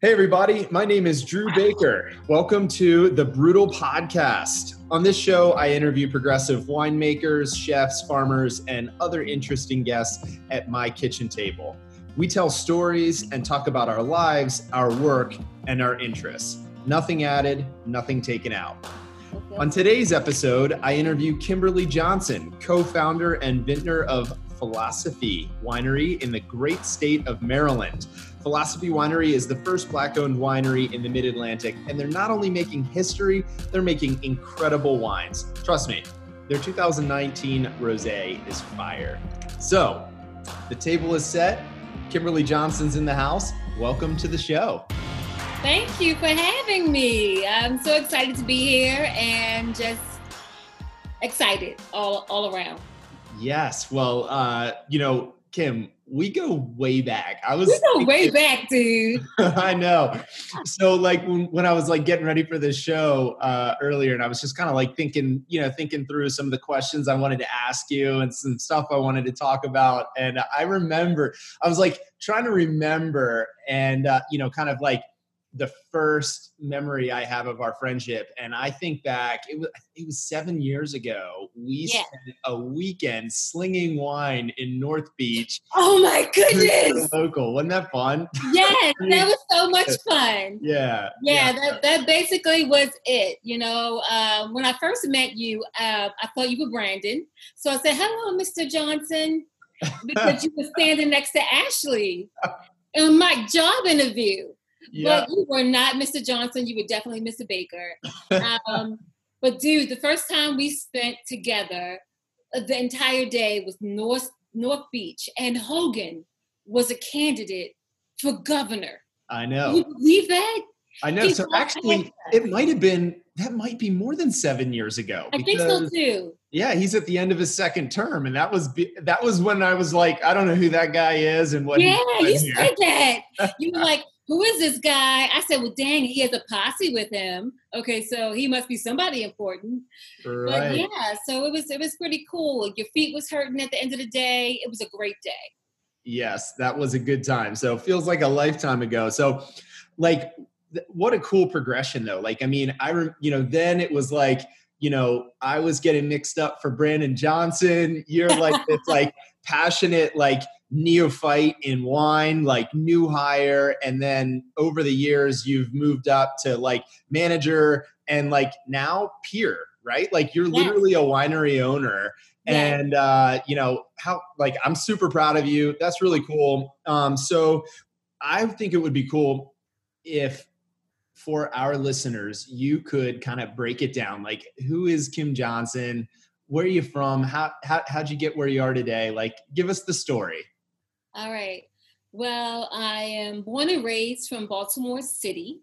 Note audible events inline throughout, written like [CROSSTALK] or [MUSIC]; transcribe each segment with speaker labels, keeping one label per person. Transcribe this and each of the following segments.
Speaker 1: Hey, everybody. My name is Drew Baker. Welcome to the Brutal Podcast. On this show, I interview progressive winemakers, chefs, farmers, and other interesting guests at my kitchen table. We tell stories and talk about our lives, our work, and our interests. Nothing added, nothing taken out. On today's episode, I interview Kimberly Johnson, co founder and vintner of Philosophy Winery in the great state of Maryland. Philosophy Winery is the first black owned winery in the mid Atlantic, and they're not only making history, they're making incredible wines. Trust me, their 2019 rose is fire. So, the table is set. Kimberly Johnson's in the house. Welcome to the show.
Speaker 2: Thank you for having me. I'm so excited to be here and just excited all, all around.
Speaker 1: Yes. Well, uh, you know, Kim, we go way back. I was
Speaker 2: we go way back, dude. [LAUGHS]
Speaker 1: I know. So like when, when I was like getting ready for this show uh, earlier, and I was just kind of like thinking, you know, thinking through some of the questions I wanted to ask you and some stuff I wanted to talk about. And I remember I was like trying to remember and uh, you know, kind of like the first memory I have of our friendship. And I think back, it was it was seven years ago. We yeah. spent a weekend slinging wine in North Beach.
Speaker 2: Oh my [LAUGHS] goodness!
Speaker 1: Local, wasn't that fun?
Speaker 2: Yes, [LAUGHS] that was so much [LAUGHS] fun.
Speaker 1: Yeah,
Speaker 2: yeah. yeah. That that basically was it. You know, uh, when I first met you, uh, I thought you were Brandon, so I said, "Hello, Mr. Johnson," because you were standing next to Ashley in my job interview. Yeah. But you were not Mr. Johnson. You were definitely Mr. Baker. [LAUGHS] Um, but dude, the first time we spent together, uh, the entire day was North North Beach, and Hogan was a candidate for governor.
Speaker 1: I know.
Speaker 2: You believe that?
Speaker 1: I know. so actually, it might have been that might be more than seven years ago.
Speaker 2: I think so too.
Speaker 1: Yeah, he's at the end of his second term, and that was that was when I was like, I don't know who that guy is and what.
Speaker 2: Yeah, you here. said that. [LAUGHS] You were like, who is this guy? I said, well, dang, he has a posse with him. Okay, so he must be somebody important. Right. But yeah, so it was it was pretty cool. Your feet was hurting at the end of the day. It was a great day.
Speaker 1: Yes, that was a good time. So it feels like a lifetime ago. So, like, what a cool progression though. Like, I mean, I re- you know then it was like you know I was getting mixed up for Brandon Johnson. You're like this [LAUGHS] like passionate like neophyte in wine, like new hire, and then over the years you've moved up to like manager and like now peer, right? Like you're yeah. literally a winery owner. Yeah. And uh, you know, how like I'm super proud of you. That's really cool. Um, so I think it would be cool if for our listeners, you could kind of break it down. Like, who is Kim Johnson? Where are you from? How, how how'd you get where you are today? Like, give us the story.
Speaker 2: All right. Well, I am born and raised from Baltimore City.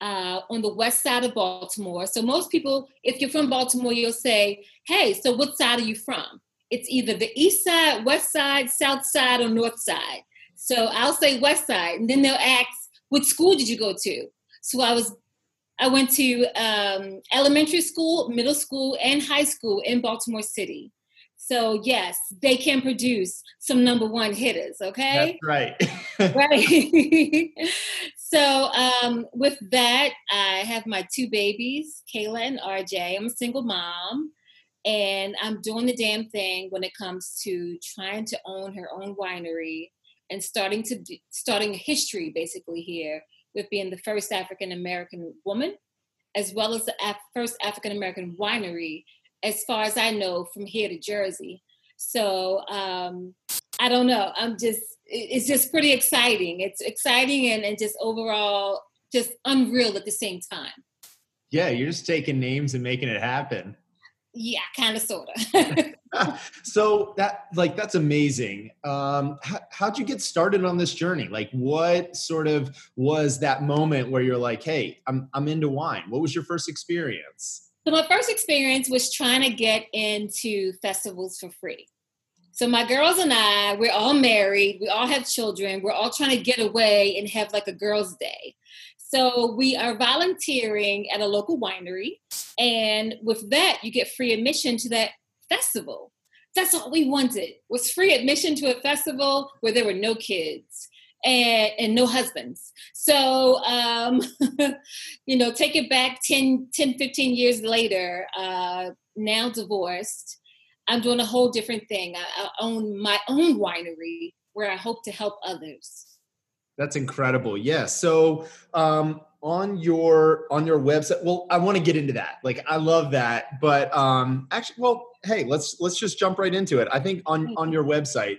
Speaker 2: Uh, on the west side of Baltimore. So most people, if you're from Baltimore, you'll say, "Hey, so what side are you from?" It's either the east side, west side, south side, or north side. So I'll say west side, and then they'll ask, "What school did you go to?" So I was, I went to um, elementary school, middle school, and high school in Baltimore City. So yes, they can produce some number one hitters. Okay,
Speaker 1: that's right. [LAUGHS]
Speaker 2: right. [LAUGHS] so um, with that, I have my two babies, Kayla and RJ. I'm a single mom, and I'm doing the damn thing when it comes to trying to own her own winery and starting to do, starting history basically here with being the first African American woman, as well as the Af- first African American winery as far as I know, from here to Jersey. So um, I don't know. I'm just, it's just pretty exciting. It's exciting and, and just overall just unreal at the same time.
Speaker 1: Yeah, you're just taking names and making it happen.
Speaker 2: Yeah, kind of, sort of.
Speaker 1: so that, like, that's amazing. Um, how, how'd you get started on this journey? Like, what sort of was that moment where you're like, "Hey, I'm I'm into wine"? What was your first experience?
Speaker 2: So my first experience was trying to get into festivals for free. So my girls and I, we're all married, we all have children, we're all trying to get away and have like a girls' day. So we are volunteering at a local winery, and with that, you get free admission to that festival. That's all we wanted was free admission to a festival where there were no kids. And, and no husbands. So, um, [LAUGHS] you know, take it back 10, 10 15 years later, uh, now divorced. I'm doing a whole different thing. I, I own my own winery where I hope to help others.
Speaker 1: That's incredible. Yeah. So, um, on your on your website well i want to get into that like i love that but um actually well hey let's let's just jump right into it i think on on your website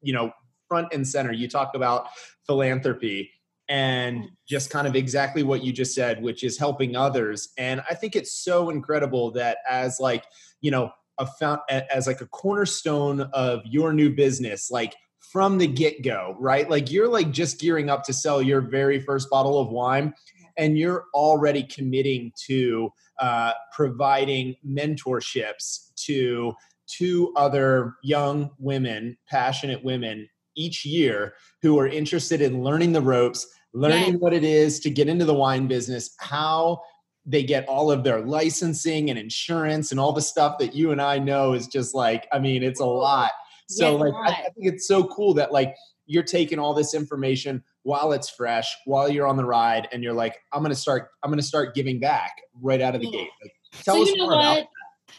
Speaker 1: you know front and center. You talk about philanthropy and just kind of exactly what you just said which is helping others. And i think it's so incredible that as like you know a found as like a cornerstone of your new business like from the get-go right? Like you're like just gearing up to sell your very first bottle of wine and you're already committing to uh, providing mentorships to two other young women, passionate women each year who are interested in learning the ropes, learning what it is to get into the wine business, how they get all of their licensing and insurance and all the stuff that you and I know is just like, I mean, it's a lot. So like I, I think it's so cool that like you're taking all this information while it's fresh, while you're on the ride, and you're like, I'm gonna start, I'm gonna start giving back right out of the yeah. gate. Like, tell
Speaker 2: so
Speaker 1: us
Speaker 2: you know
Speaker 1: more
Speaker 2: what?
Speaker 1: about that.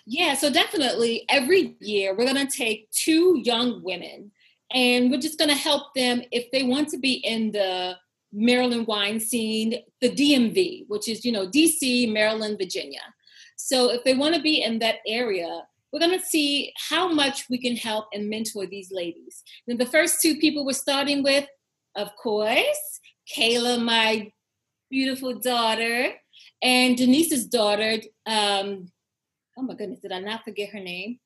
Speaker 2: Yeah, so definitely every year we're gonna take two young women and we're just gonna help them if they want to be in the Maryland wine scene, the DMV, which is, you know, DC, Maryland, Virginia. So if they want to be in that area, we're going to see how much we can help and mentor these ladies. The first two people we're starting with, of course, Kayla, my beautiful daughter, and Denise's daughter. Um, oh my goodness, did I not forget her name?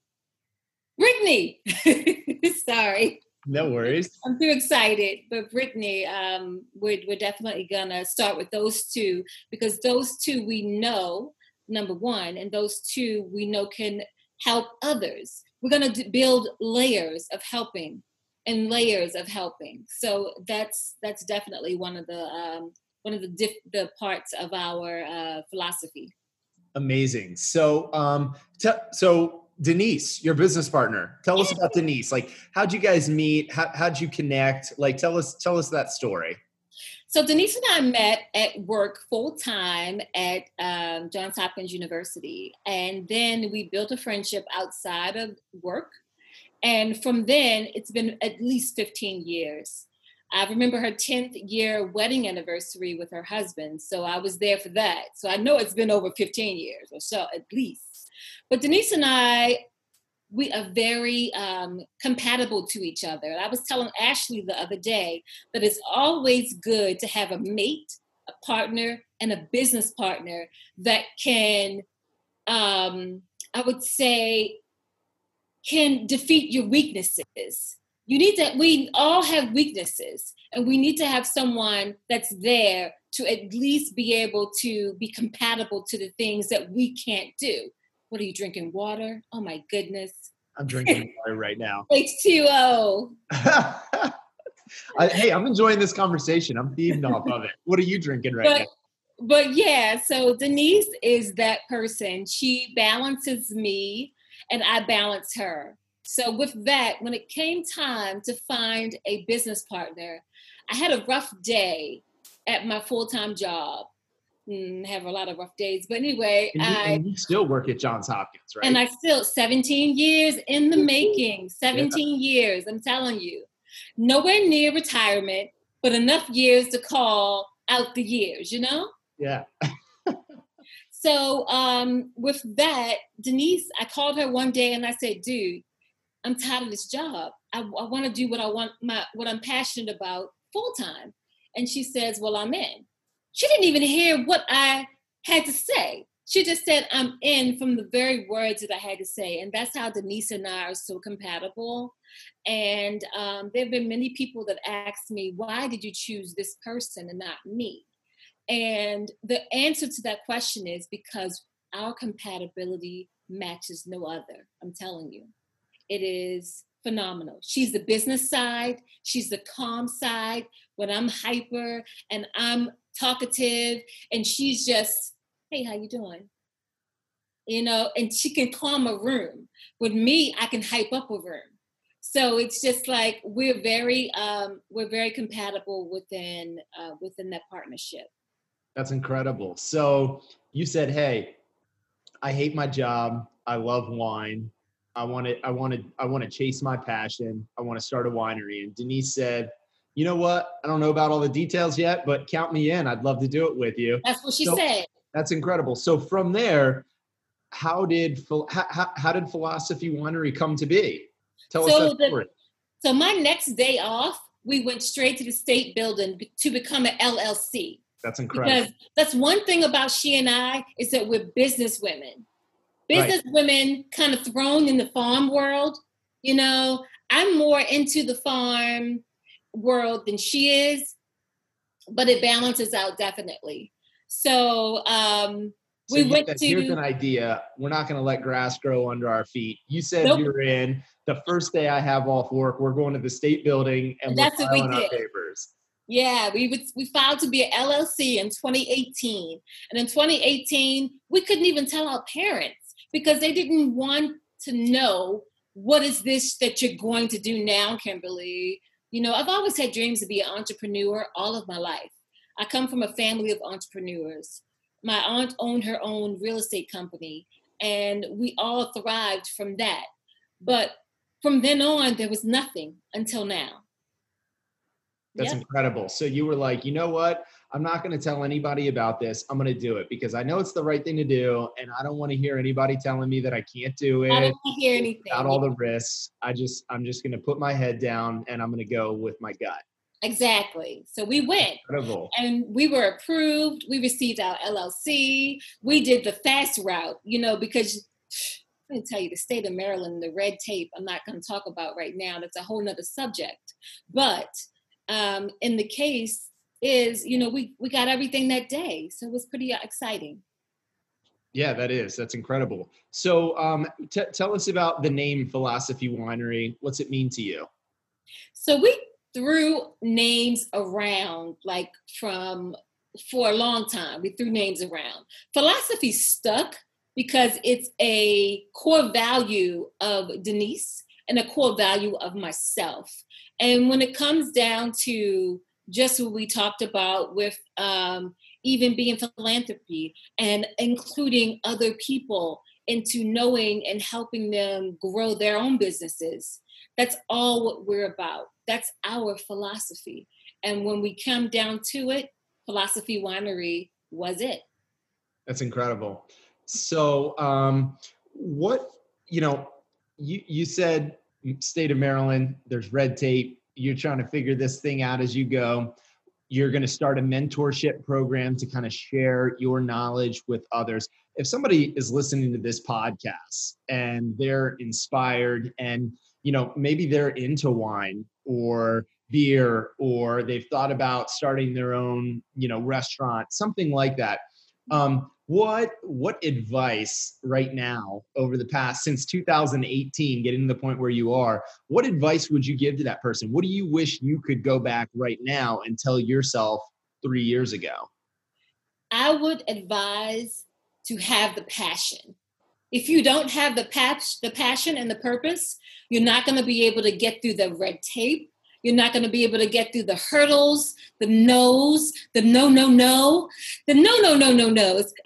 Speaker 2: Brittany. [LAUGHS] Sorry.
Speaker 1: No worries.
Speaker 2: I'm too excited. But Brittany, um, we're, we're definitely going to start with those two because those two we know, number one, and those two we know can help others. We're going to build layers of helping and layers of helping. So that's that's definitely one of the um, one of the diff- the parts of our uh, philosophy.
Speaker 1: Amazing. So um, t- so Denise, your business partner, tell us about Denise. Like, how'd you guys meet? How, how'd you connect? Like, tell us tell us that story.
Speaker 2: So Denise and I met at work full time at um, Johns Hopkins University, and then we built a friendship outside of work. And from then, it's been at least 15 years. I remember her 10th year wedding anniversary with her husband, so I was there for that. So I know it's been over 15 years or so at least. But Denise and I we are very um, compatible to each other. I was telling Ashley the other day that it's always good to have a mate, a partner, and a business partner that can, um, I would say, can defeat your weaknesses. You need to, we all have weaknesses, and we need to have someone that's there to at least be able to be compatible to the things that we can't do. What are you drinking? Water? Oh my goodness.
Speaker 1: I'm drinking [LAUGHS] water right now.
Speaker 2: H2O. [LAUGHS]
Speaker 1: I, hey, I'm enjoying this conversation. I'm feeding off of it. What are you drinking right
Speaker 2: but,
Speaker 1: now?
Speaker 2: But yeah, so Denise is that person. She balances me and I balance her. So with that, when it came time to find a business partner, I had a rough day at my full-time job mm, have a lot of rough days. But anyway,
Speaker 1: and you,
Speaker 2: I
Speaker 1: and you still work at Johns Hopkins, right?
Speaker 2: and I still 17 years in the making. 17 yeah. years, I'm telling you. Nowhere near retirement, but enough years to call out the years, you know?
Speaker 1: Yeah.
Speaker 2: so um, with that, Denise, I called her one day and I said, dude, I'm tired of this job. I, I want to do what I want my what I'm passionate about full time. And she says, Well, I'm in she didn't even hear what I had to say. She just said, I'm in from the very words that I had to say. And that's how Denise and I are so compatible. And um, there have been many people that asked me, why did you choose this person and not me? And the answer to that question is because our compatibility matches no other. I'm telling you, it is phenomenal. She's the business side, she's the calm side. When I'm hyper and I'm talkative and she's just hey how you doing you know and she can calm a room with me i can hype up a room So it's just like we're very um, we're very compatible within uh, within that partnership.
Speaker 1: That's incredible. So you said, "Hey, I hate my job. I love wine. I want to I want to I want to chase my passion. I want to start a winery." And Denise said, "You know what? I don't know about all the details yet, but count me in. I'd love to do it with you."
Speaker 2: That's what she so, said.
Speaker 1: That's incredible. So from there, how did how, how did Philosophy Winery come to be? Tell so us that story.
Speaker 2: The, so my next day off, we went straight to the state building to become an LLC.
Speaker 1: That's incredible. Because
Speaker 2: that's one thing about she and I is that we're business women. Business right. women kind of thrown in the farm world. You know, I'm more into the farm world than she is, but it balances out definitely. So um so we went
Speaker 1: said,
Speaker 2: to
Speaker 1: here's an idea. We're not gonna let grass grow under our feet. You said nope. you're in. The first day I have off work, we're going to the state building and, and that's what we did. papers.
Speaker 2: Yeah, we would, we filed to be an LLC in 2018, and in 2018 we couldn't even tell our parents because they didn't want to know what is this that you're going to do now, Kimberly. You know, I've always had dreams to be an entrepreneur all of my life. I come from a family of entrepreneurs. My aunt owned her own real estate company, and we all thrived from that. But from then on, there was nothing until now.
Speaker 1: That's yep. incredible. So you were like, you know what? I'm not going to tell anybody about this. I'm going to do it because I know it's the right thing to do, and I don't want to hear anybody telling me that I can't do it. I
Speaker 2: don't want to hear anything.
Speaker 1: Without all the risks, I just I'm just going to put my head down and I'm going to go with my gut.
Speaker 2: Exactly. So we went.
Speaker 1: Incredible.
Speaker 2: And we were approved. We received our LLC. We did the fast route, you know, because let me tell you, the state of Maryland, the red tape, I'm not going to talk about right now. That's a whole nother subject. But um, in the case is, you know, we, we got everything that day. So it was pretty exciting.
Speaker 1: Yeah, that is. That's incredible. So um, t- tell us about the name Philosophy Winery. What's it mean to you?
Speaker 2: So we threw names around like from for a long time. We threw names around. Philosophy stuck because it's a core value of Denise and a core value of myself. And when it comes down to just what we talked about with um, even being philanthropy and including other people into knowing and helping them grow their own businesses, that's all what we're about. That's our philosophy. And when we come down to it, Philosophy Winery was it.
Speaker 1: That's incredible. So, um, what, you know, you, you said state of Maryland, there's red tape. You're trying to figure this thing out as you go. You're going to start a mentorship program to kind of share your knowledge with others. If somebody is listening to this podcast and they're inspired and you know maybe they're into wine or beer or they've thought about starting their own you know restaurant something like that um, what what advice right now over the past since 2018 getting to the point where you are what advice would you give to that person? What do you wish you could go back right now and tell yourself three years ago?
Speaker 2: I would advise to have the passion. If you don't have the pas- the passion and the purpose, you're not going to be able to get through the red tape. You're not going to be able to get through the hurdles, the no's, the no, no, no, the no, no, no, no, no's, [LAUGHS]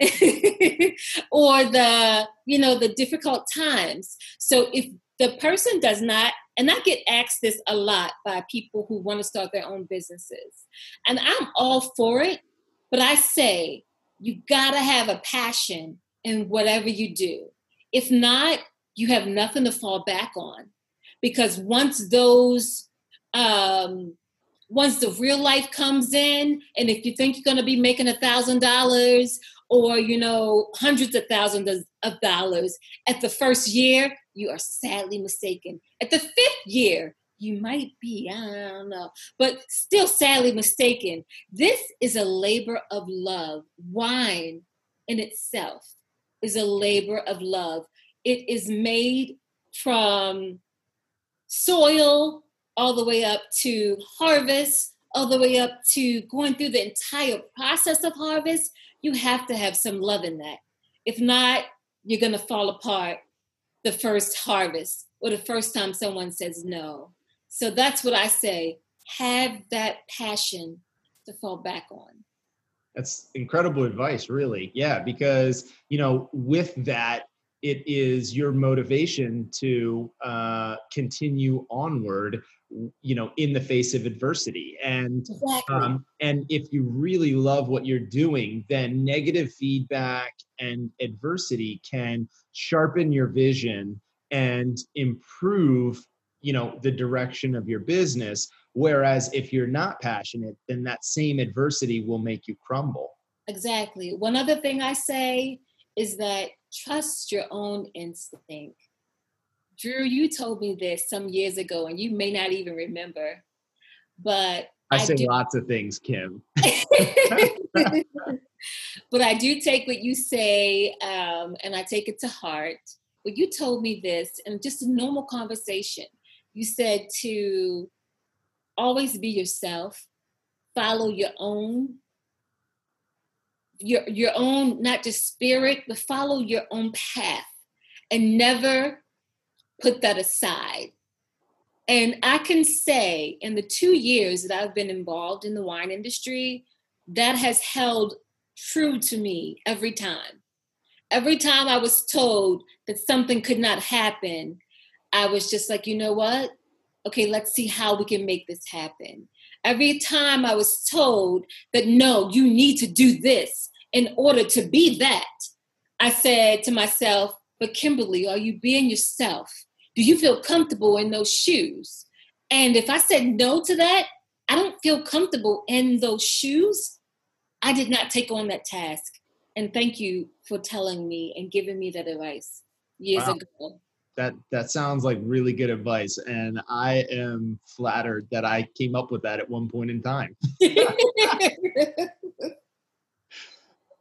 Speaker 2: or the, you know, the difficult times. So if the person does not, and I get asked this a lot by people who want to start their own businesses, and I'm all for it, but I say you got to have a passion in whatever you do. If not, you have nothing to fall back on. Because once those, um, once the real life comes in, and if you think you're going to be making a thousand dollars or you know hundreds of thousands of dollars at the first year, you are sadly mistaken. At the fifth year, you might be, I don't know, but still sadly mistaken. This is a labor of love. Wine in itself is a labor of love. It is made from soil all the way up to harvest, all the way up to going through the entire process of harvest. You have to have some love in that. If not, you're going to fall apart the first harvest or the first time someone says no. So that's what I say have that passion to fall back on.
Speaker 1: That's incredible advice, really. Yeah, because, you know, with that, it is your motivation to uh, continue onward you know in the face of adversity. And exactly. um, and if you really love what you're doing then negative feedback and adversity can sharpen your vision and improve you know the direction of your business. Whereas if you're not passionate then that same adversity will make you crumble.
Speaker 2: Exactly. One other thing i say is that trust your own instinct drew you told me this some years ago and you may not even remember but
Speaker 1: I, I say do, lots of things, Kim. [LAUGHS]
Speaker 2: but I do take what you say um, and I take it to heart. But you told me this in just a normal conversation. You said to always be yourself, follow your own your your own not just spirit, but follow your own path and never put that aside. And I can say in the two years that I've been involved in the wine industry, that has held true to me every time. Every time I was told that something could not happen, I was just like, you know what? Okay, let's see how we can make this happen. Every time I was told that no, you need to do this in order to be that, I said to myself, but Kimberly, are you being yourself? Do you feel comfortable in those shoes? And if I said no to that, I don't feel comfortable in those shoes. I did not take on that task. And thank you for telling me and giving me that advice years wow. ago.
Speaker 1: That that sounds like really good advice, and I am flattered that I came up with that at one point in time. [LAUGHS]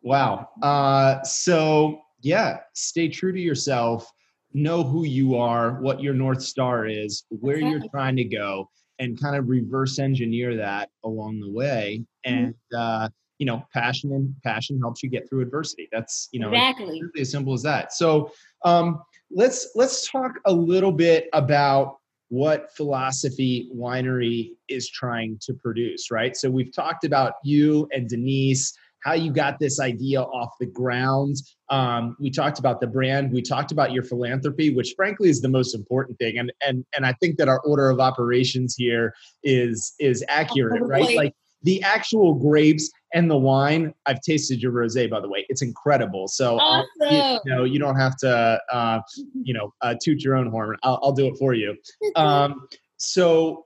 Speaker 1: wow. Uh, so yeah, stay true to yourself. Know who you are, what your north star is, where you're trying to go, and kind of reverse engineer that along the way. Mm-hmm. And uh, you know, passion and passion helps you get through adversity. That's you know
Speaker 2: exactly
Speaker 1: as simple as that. So um, let's let's talk a little bit about what philosophy winery is trying to produce right? So we've talked about you and denise how you got this idea off the ground. Um, we talked about the brand. We talked about your philanthropy which frankly is the most important thing. And and and i think that our order of operations here is is accurate right? Like the actual grapes and the wine. I've tasted your rosé, by the way. It's incredible. So awesome. you, you, know you don't have to uh, you know uh, toot your own horn. I'll, I'll do it for you. [LAUGHS] Um, so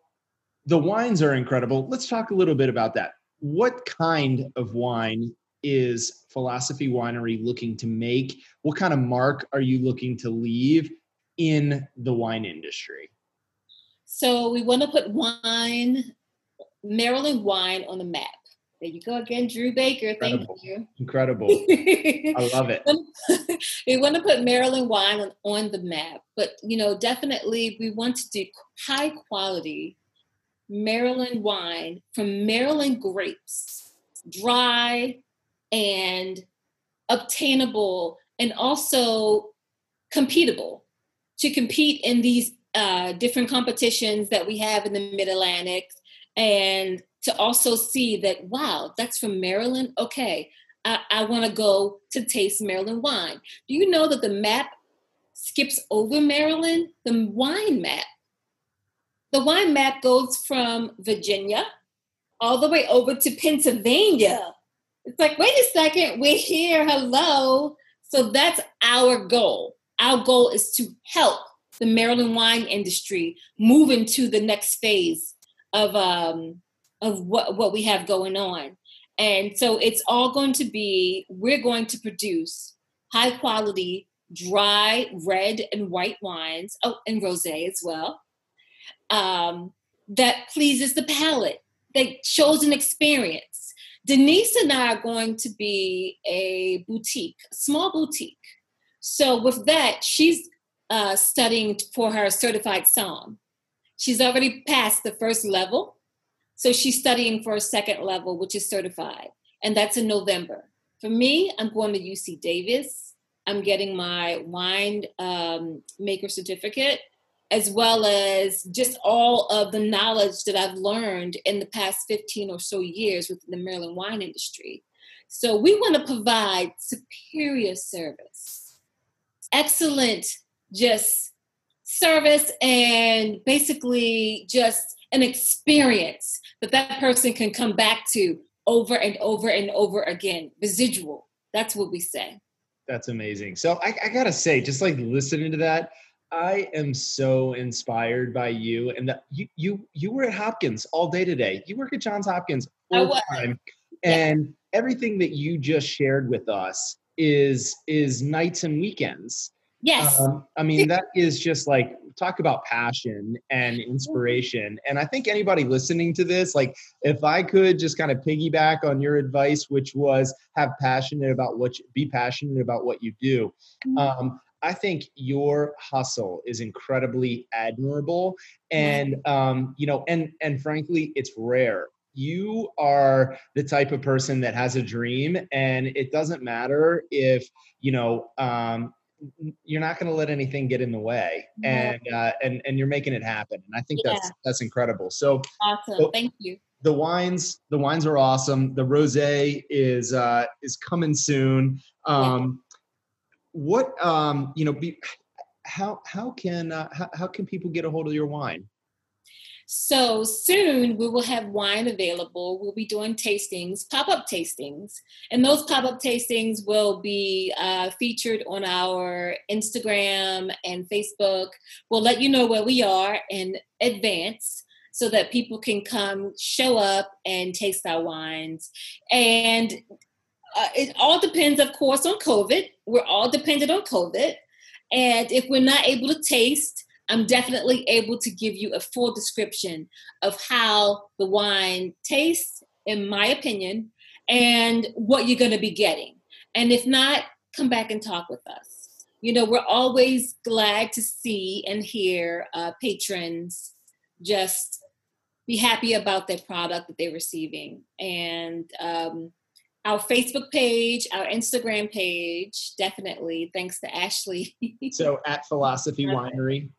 Speaker 1: the wines are incredible. Let's talk a little bit about that. What kind of wine is Philosophy Winery looking to make? What kind of mark are you looking to leave in the wine industry?
Speaker 2: So we want to put wine Maryland wine on the map. There you go again, Drew Baker.
Speaker 1: Incredible.
Speaker 2: Thank you.
Speaker 1: Incredible. [LAUGHS] I love it. [LAUGHS]
Speaker 2: we want to put Maryland wine on, on the map, but you know, definitely we want to do high quality Maryland wine from Maryland grapes, dry and obtainable and also competable to compete in these uh, different competitions that we have in the Mid Atlantic and to also see that wow that's from maryland? Okay i, I want to go to taste maryland wine. Do you know that the map skips over maryland? The wine map the wine map goes from virginia all the way over to pennsylvania. It's like wait a second we're here hello. So that's our goal. Our goal is to help the maryland wine industry move into the next phase of um, of what what we have going on. And so it's all going to be we're going to produce high quality dry red and white wines, oh, and rosé as well, um, that pleases the palate, that shows an experience. Denise and I are going to be a boutique, small boutique. So with that, she's uh, studying for her certified somm. She's already passed the first level. So she's studying for a second level, which is certified. And that's in November. For me, I'm going to UC Davis. I'm getting my wine um, maker certificate, as well as just all of the knowledge that I've learned in the past 15 or so years within the Maryland wine industry. So we want to provide superior service, excellent, just service, and basically just an experience that that person can come back to over and over and over again. Residual. That's what we say.
Speaker 1: That's amazing. So I, I gotta say, just like listening to that, I am so inspired by you and that you you you were at Hopkins all day today. You work at Johns Hopkins all the time. And yeah. everything that you just shared with us is is nights and weekends.
Speaker 2: Yes. Um,
Speaker 1: I mean, [LAUGHS] that is just like talk about passion and inspiration. And I think anybody listening to this, like if I could just kind of piggyback on your advice, which was have passionate about what you, be passionate about what you do. Mm-hmm. Um, I think your hustle is incredibly admirable, and um, you know, and and frankly, it's rare. You are the type of person that has a dream, and it doesn't matter if you know um, you're not going to let anything get in the way and uh, and and you're making it happen and i think yeah. that's that's incredible. So
Speaker 2: awesome so thank you.
Speaker 1: the wines the wines are awesome. The rosé is uh is coming soon. Um yeah. what um you know be how how can uh, how, how can people get a hold of your wine
Speaker 2: so soon we will have wine available. We'll be doing tastings, pop up tastings, and those pop up tastings will be uh, featured on our Instagram and Facebook. We'll let you know where we are in advance so that people can come, show up, and taste our wines. And uh, it all depends, of course, on COVID. We're all dependent on COVID. And if we're not able to taste, I'm definitely able to give you a full description of how the wine tastes, in my opinion, and what you're going to be getting. And if not, come back and talk with us. You know, we're always glad to see and hear uh, patrons just be happy about their product that they're receiving. And um, our Facebook page, our Instagram page, definitely. Thanks to Ashley.
Speaker 1: so at Philosophy [LAUGHS] Winery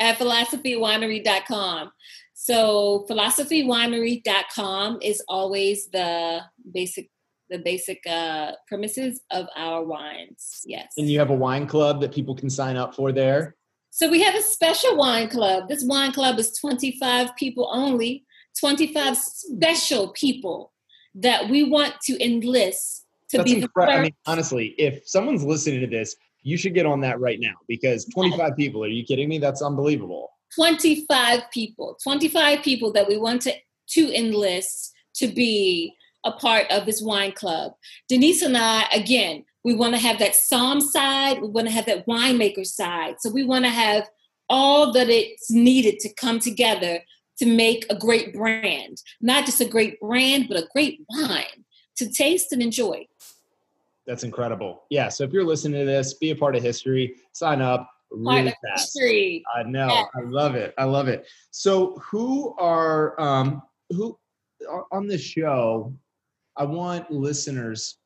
Speaker 2: at philosophywinery.com. So philosophywinery.com is always the basic the basic uh, premises of our wines. Yes.
Speaker 1: And you have a wine club that people can sign up for there?
Speaker 2: So we have a special wine club. This wine club is 25 people only, 25 special people that we want to enlist to That's be the first. I mean,
Speaker 1: honestly, if someone's listening to this you should get on that right now because 25 people, are you kidding me? That's unbelievable.
Speaker 2: 25 people, 25 people that we want to, to enlist to be a part of this wine club. Denise and I, again, we want to have that somm side, we want to have that winemaker side. So we want to have all that it's needed to come together to make a great brand. Not just a great brand, but a great wine to taste and enjoy.
Speaker 1: That's incredible. Yeah. So if you're listening to this, be a part of history, sign up really fast. History. I know. Yeah. I love it. I love it. So who are um who on this show, I want listeners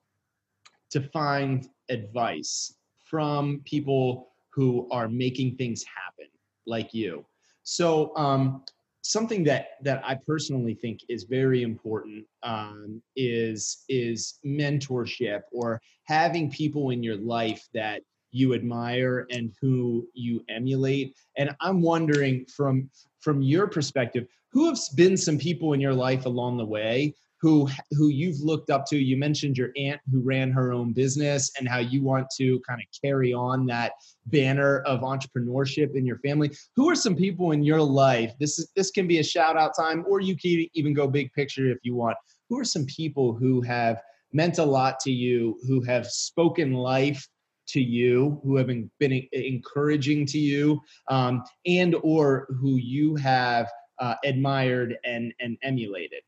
Speaker 1: to find advice from people who are making things happen like you. So um something that that I personally think is very important um, is is mentorship or having people in your life that you admire and who you emulate. And I'm wondering from from your perspective, who have been some people in your life along the way who who you've looked up to. You mentioned your aunt who ran her own business and how you want to kind of carry on that banner of entrepreneurship in your family. Who are some people in your life this is this can be a shout out time or you can even go big picture if you want. Who are some people who have meant a lot to you who have spoken life to you who have been, been encouraging to you um, and or who you have uh, admired and and emulated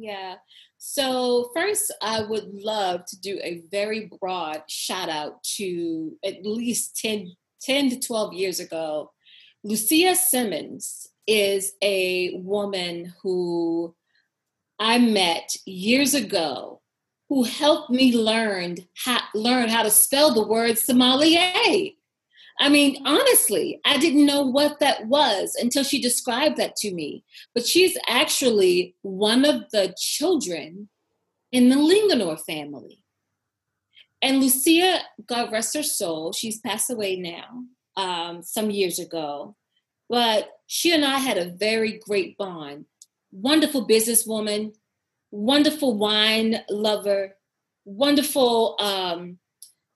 Speaker 2: yeah. So, first, I would love to do a very broad shout out to at least 10, 10 to 12 years ago. Lucia Simmons is a woman who I met years ago who helped me learn how, learn how to spell the word sommelier. I mean, honestly, I didn't know what that was until she described that to me. But she's actually one of the children in the Linganore family. And Lucia, God rest her soul, she's passed away now um, some years ago. But she and I had a very great bond. Wonderful businesswoman, wonderful wine lover, wonderful um,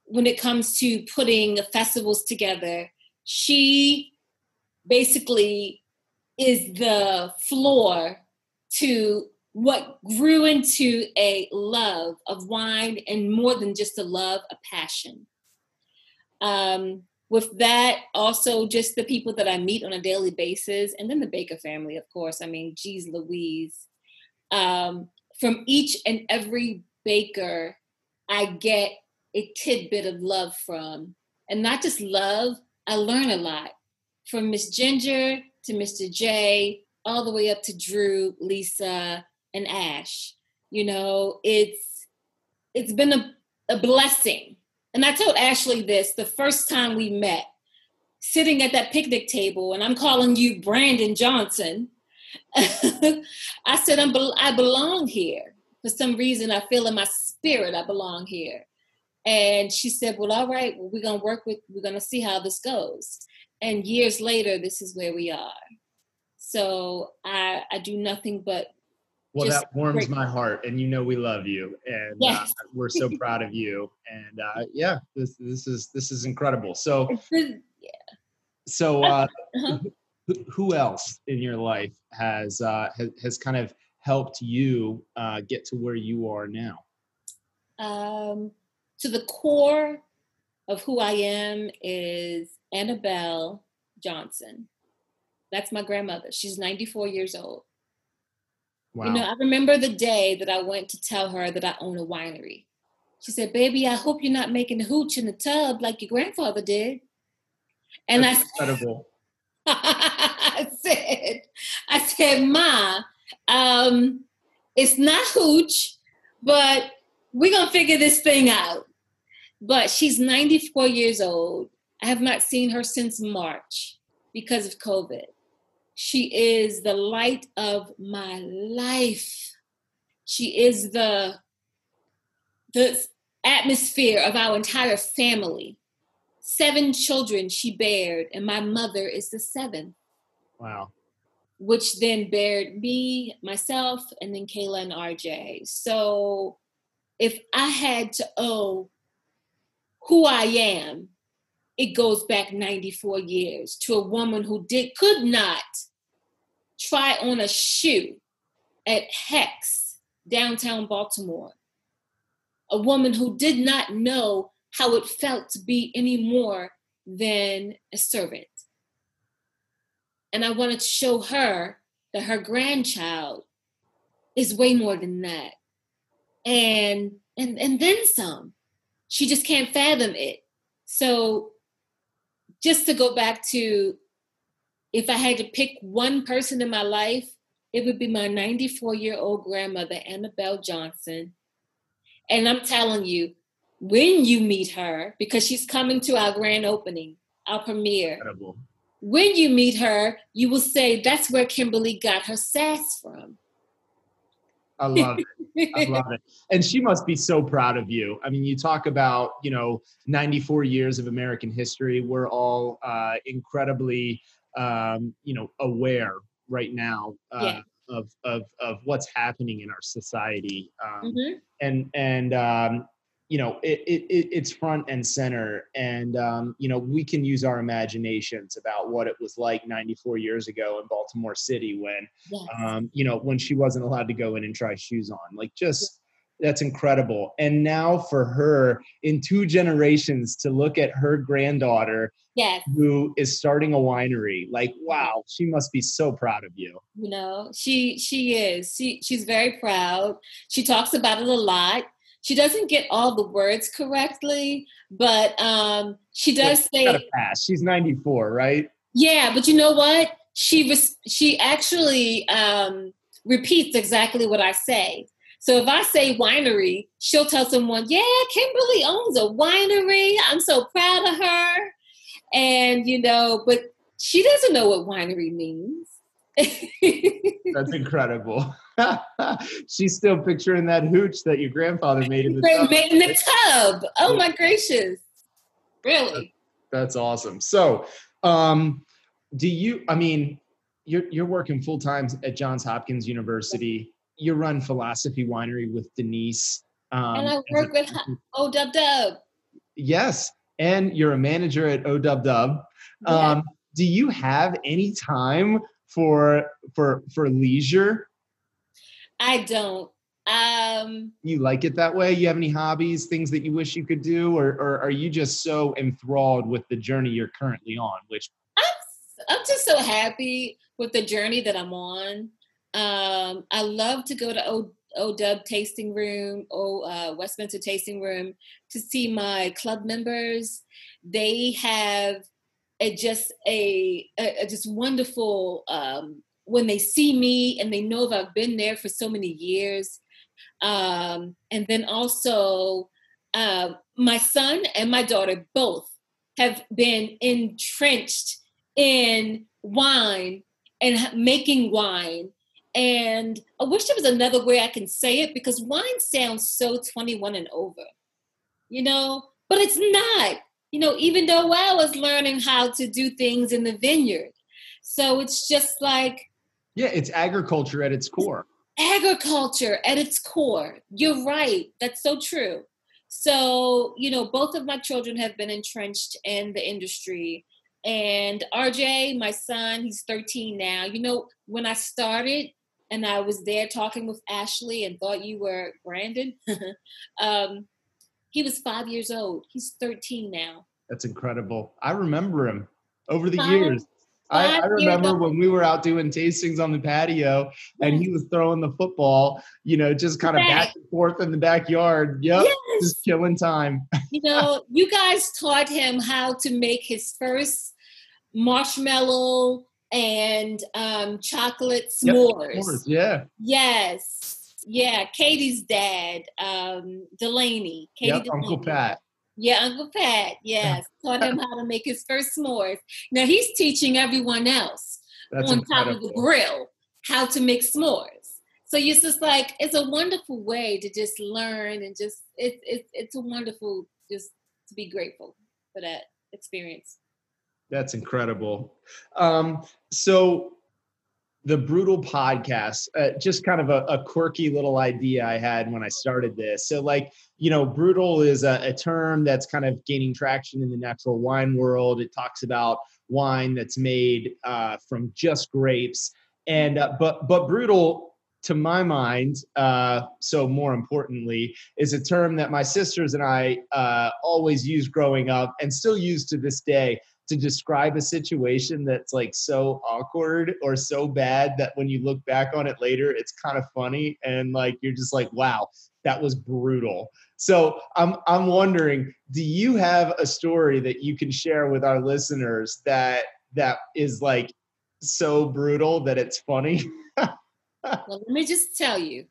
Speaker 2: when it comes to putting festivals together. She basically is the floor to what grew into a love of wine and more than just a love, a passion. Um, with that, also just the people that I meet on a daily basis, and then the Baker family, of course. I mean, geez, Louise. Um, from each and every baker, I get a tidbit of love from. And not just love, I learn a lot from Miss Ginger to Mr. J, all the way up to Drew, Lisa, and Ash. You know, it's it's been a, a blessing. And I told Ashley this the first time we met, sitting at that picnic table, and I'm calling you Brandon Johnson. [LAUGHS] I said, I'm, I belong here. For some reason, I feel in my spirit I belong here. And she said, Well, all right, well, we're going to work with, we're going to see how this goes. And years later, this is where we are. So I, I do nothing but.
Speaker 1: Well, that warms my heart, and you know we love you, and uh, yes. uh, we're so [LAUGHS] proud of you. And uh, yeah, this this is this is incredible. So, yeah. So, [LAUGHS] uh, uh-huh who else in your life has uh, has, has kind of helped you uh, get to where you are now?
Speaker 2: Um, to the core of who I am is Annabelle Johnson. That's my grandmother. She's 94 years old. Wow. You know, I remember the day that I went to tell her that I own a winery. She said, Baby, I hope you're not making a hooch in the tub like your grandfather did. And That's I incredible. I [LAUGHS] said, I said, Ma, um, it's not hooch, but we're gonna figure this thing out. But she's 94 years old. I have not seen her since March because of COVID. She is the light of my life. She is the the atmosphere of our entire family. Seven children she bared, and my mother is the seventh.
Speaker 1: Wow.
Speaker 2: Which then bared me, myself, and then Kayla and RJ. So if I had to owe who I am, it goes back 94 years to a woman who did could not try on a shoe at Hecht's, downtown Baltimore. A woman who did not know how it felt to be any more than a servant. And I wanted to show her that her grandchild is way more than that. And and and then some. She just can't fathom it. So just to go back to if I had to pick one person in my life, it would be my 94 year old grandmother, Annabelle Johnson. And I'm telling you, when you meet her, because she's coming to our grand opening, our premiere. Incredible. When you meet her, you will say, That's where Kimberly got her sass from.
Speaker 1: I love it. I love it. And she must be so proud of you. I mean, you talk about, you know, 94 years of American history. We're all uh, incredibly, um, you know, aware right now uh, yeah. of, of, of what's happening in our society. Um, mm-hmm. And, and, um, you know it, it, it's front and center and um, you know we can use our imaginations about what it was like 94 years ago in baltimore city when yes. um, you know when she wasn't allowed to go in and try shoes on like just that's incredible. And now for her in two generations to look at her granddaughter
Speaker 2: yes.
Speaker 1: who is starting a winery like wow she must be so proud of you.
Speaker 2: You know she she is. She she's very proud. She talks about it a lot she doesn't get all the words correctly, but um, she does say.
Speaker 1: Pass. She's 94, right?
Speaker 2: Yeah, but you know what? She was. She actually um, repeats exactly what I say. So if I say winery, she'll tell someone, "Yeah, Kimberly owns a winery. I'm so proud of her." And you know, but she doesn't know what winery means. [LAUGHS]
Speaker 1: That's incredible. [LAUGHS] She's still picturing that hooch that your grandfather made in the
Speaker 2: tub. Made in the tub. Oh my gracious. Really?
Speaker 1: That's awesome. So, um, do you I mean, you're you're working full time at Johns Hopkins University. You run Philosophy Winery with Denise.
Speaker 2: Um, and I work with O Dub Dub.
Speaker 1: Yes, and you're a manager at O Dub Dub. Um, do you have any time for for for leisure?
Speaker 2: I don't. Um,
Speaker 1: you like it that way? You have any hobbies, things that you wish you could do, or, or are you just so enthralled with the journey you're currently on? Which
Speaker 2: I'm, I'm just so happy with the journey that I'm on. Um, I love to go to O, o Dub Tasting Room, O uh, Westminster Tasting Room, to see my club members. They have a just a, a, a just wonderful um, when they see me and they know that I've been there for so many years. Um, and then also, uh, my son and my daughter both have been entrenched in wine and making wine. And I wish there was another way I can say it because wine sounds so 21 and over, you know, but it's not, you know, even though I was learning how to do things in the vineyard. So it's just like.
Speaker 1: Yeah, it's agriculture at its core.
Speaker 2: Agriculture at its core. You're right. That's so true. So, you know, both of my children have been entrenched in the industry and RJ, my son, he's 13 now. You know, when I started and I was there talking with Ashley and thought you were Brandon, [LAUGHS] um, he was five years old. He's 13 now.
Speaker 1: That's incredible. I remember him over the five, years. I, I, remember when we were out doing tastings on the patio and he was throwing the football, you know, just kind of back and forth in the backyard. Yep. Yes. Just killing time.
Speaker 2: you know, you guys taught him how to make his first marshmallow and um, chocolate s'mores. Yep,
Speaker 1: yeah.
Speaker 2: Yes. Yeah. Katie's dad, um, Delaney. Katie
Speaker 1: yep, Delaney. Uncle Pat.
Speaker 2: Yeah, Uncle Pat. Yes. Taught him how to make his first s'mores. Now he's teaching everyone else That's on incredible. top of the grill how to make s'mores. So it's just like it's a wonderful way to just learn and just it's it's it's a wonderful just to be grateful for that experience.
Speaker 1: That's incredible. Um, so the brutal podcast uh, just kind of a, a, quirky little idea i had when i started this. So like you know brutal is a, a, term that's kind of gaining traction in the natural wine world. It talks about wine that's made uh, from just grapes. And uh, but but brutal to my mind uh, so more importantly is a term that my sisters and i uh, always used growing up and still use to this day to describe a situation that's like so awkward or so bad that when you look back on it later, it's kind of funny and like you're just like, wow, that was brutal. So I'm I'm wondering, do you have a story that you can share with our listeners that that is like so brutal that it's funny? [LAUGHS]
Speaker 2: well, let me just tell you.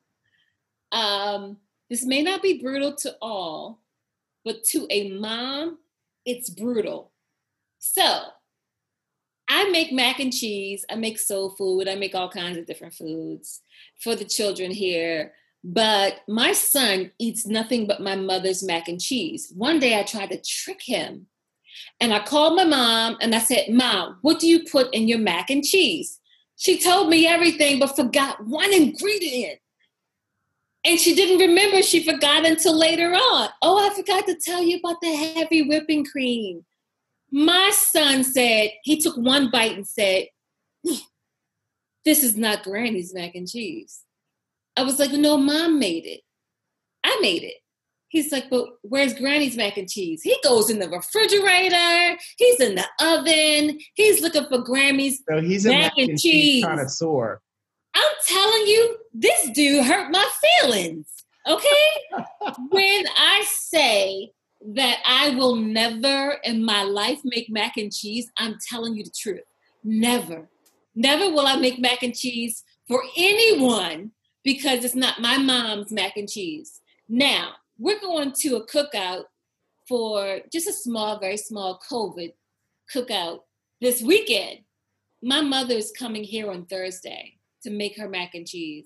Speaker 2: Um, this may not be brutal to all, but to a mom, it's brutal so I make mac and cheese, I make soul food, I make all kinds of different foods for the children here. But my son eats nothing but my mother's mac and cheese. One day I tried to trick him and I called my mom and I said, Mom, what do you put in your mac and cheese? She told me everything but forgot one ingredient. And she didn't remember, she forgot until later on. Oh, I forgot to tell you about the heavy whipping cream. My son said, he took one bite and said, This is not Granny's mac and cheese. I was like, No, mom made it. I made it. He's like, But where's Granny's mac and cheese? He goes in the refrigerator, he's in the oven, he's looking for Grammy's
Speaker 1: so he's mac, mac and, cheese. kind of.
Speaker 2: I'm telling you, this dude hurt my feelings. Okay? [LAUGHS] when I say that I will never in my life make mac and cheese, I'm telling you the truth. Never. Never will I make mac and cheese for anyone because it's not my mom's mac and cheese. Now, we're going to a cookout for just a small, very small COVID cookout this weekend. My mother is coming here on Thursday to make her mac and cheese.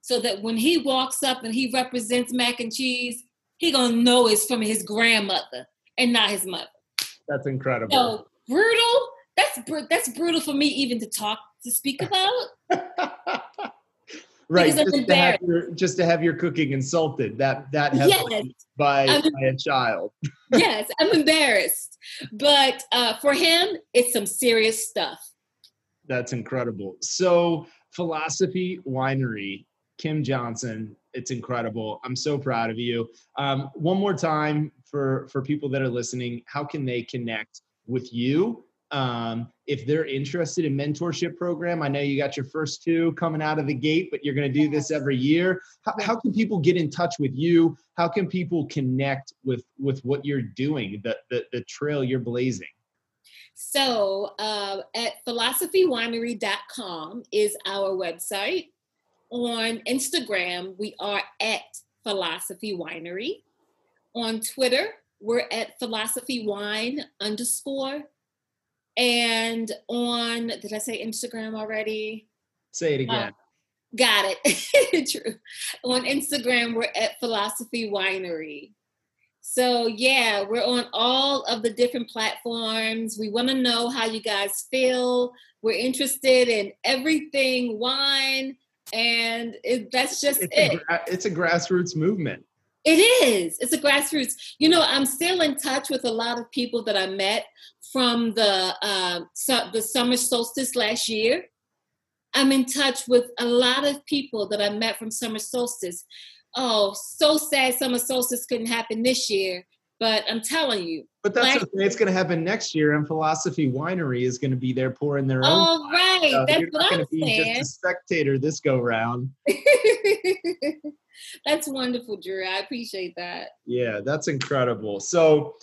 Speaker 2: So that when he walks up and he represents mac and cheese, he gonna know it's from his grandmother and not his mother.
Speaker 1: That's incredible.
Speaker 2: So brutal. That's br- that's brutal for me even to talk to speak [LAUGHS] about.
Speaker 1: right, just to, have your, just to have your cooking insulted that that yes. by, by a child. [LAUGHS]
Speaker 2: yes, I'm embarrassed, but uh, for him, it's some serious stuff.
Speaker 1: That's incredible. So, philosophy winery, Kim Johnson. It's incredible. I'm so proud of you. Um, one more time for for people that are listening, how can they connect with you um, if they're interested in mentorship program i know you got your first two coming out of the gate but you're going to do this every year how, how, can people get in touch with you how can people connect with with what you're doing the the, the trail you're blazing
Speaker 2: so uh, at philosophywinery.com is our website on instagram we are at philosophy winery on twitter we're at philosophy wine underscore and on, did I say Instagram already?
Speaker 1: Say it uh, again. Uh,
Speaker 2: got it. [LAUGHS] True. On Instagram, we're at Philosophy Winery. So, yeah, we're on all of the different platforms. We want to know how you guys feel. We're interested in everything wine, and it, that's just
Speaker 1: it's
Speaker 2: it.
Speaker 1: A, it's a grassroots movement.
Speaker 2: It is. It's a grassroots. You know, I'm still in touch with a lot of people that I met from the uh, su- the summer solstice last year. I'm in touch with a lot of people that I met from summer solstice. Oh, so sad summer solstice couldn't happen this year, but I'm telling you.
Speaker 1: But that's last- okay. It's going to happen next year, and Philosophy Winery is going to be there pouring their own.
Speaker 2: Oh, right. So that's going to be
Speaker 1: just a spectator this go round. [LAUGHS]
Speaker 2: that's wonderful, Drew. I appreciate that.
Speaker 1: Yeah, that's incredible. So,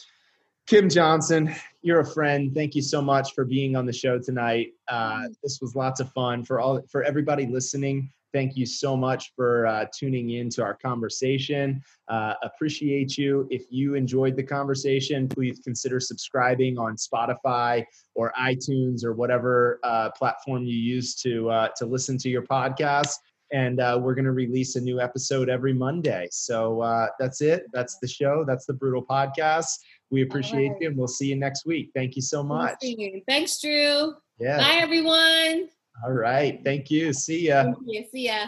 Speaker 1: Kim Johnson, you're a friend. Thank you so much for being on the show tonight. Uh, mm-hmm. this was lots of fun for all for everybody listening. Thank you so much for uh, tuning in to our conversation. Uh, appreciate you. If you enjoyed the conversation, please consider subscribing on Spotify or iTunes or whatever uh, platform you use to uh, to listen to your podcast and uh, we're going to release a new episode every Monday. So uh, that's it. That's the show. That's the Brutal Podcast. We appreciate right. you, and we'll see you next week. Thank you so much.
Speaker 2: Thanks, Drew.
Speaker 1: Yeah.
Speaker 2: Bye, everyone.
Speaker 1: All right. Thank you. See ya.
Speaker 2: Thank you. See ya.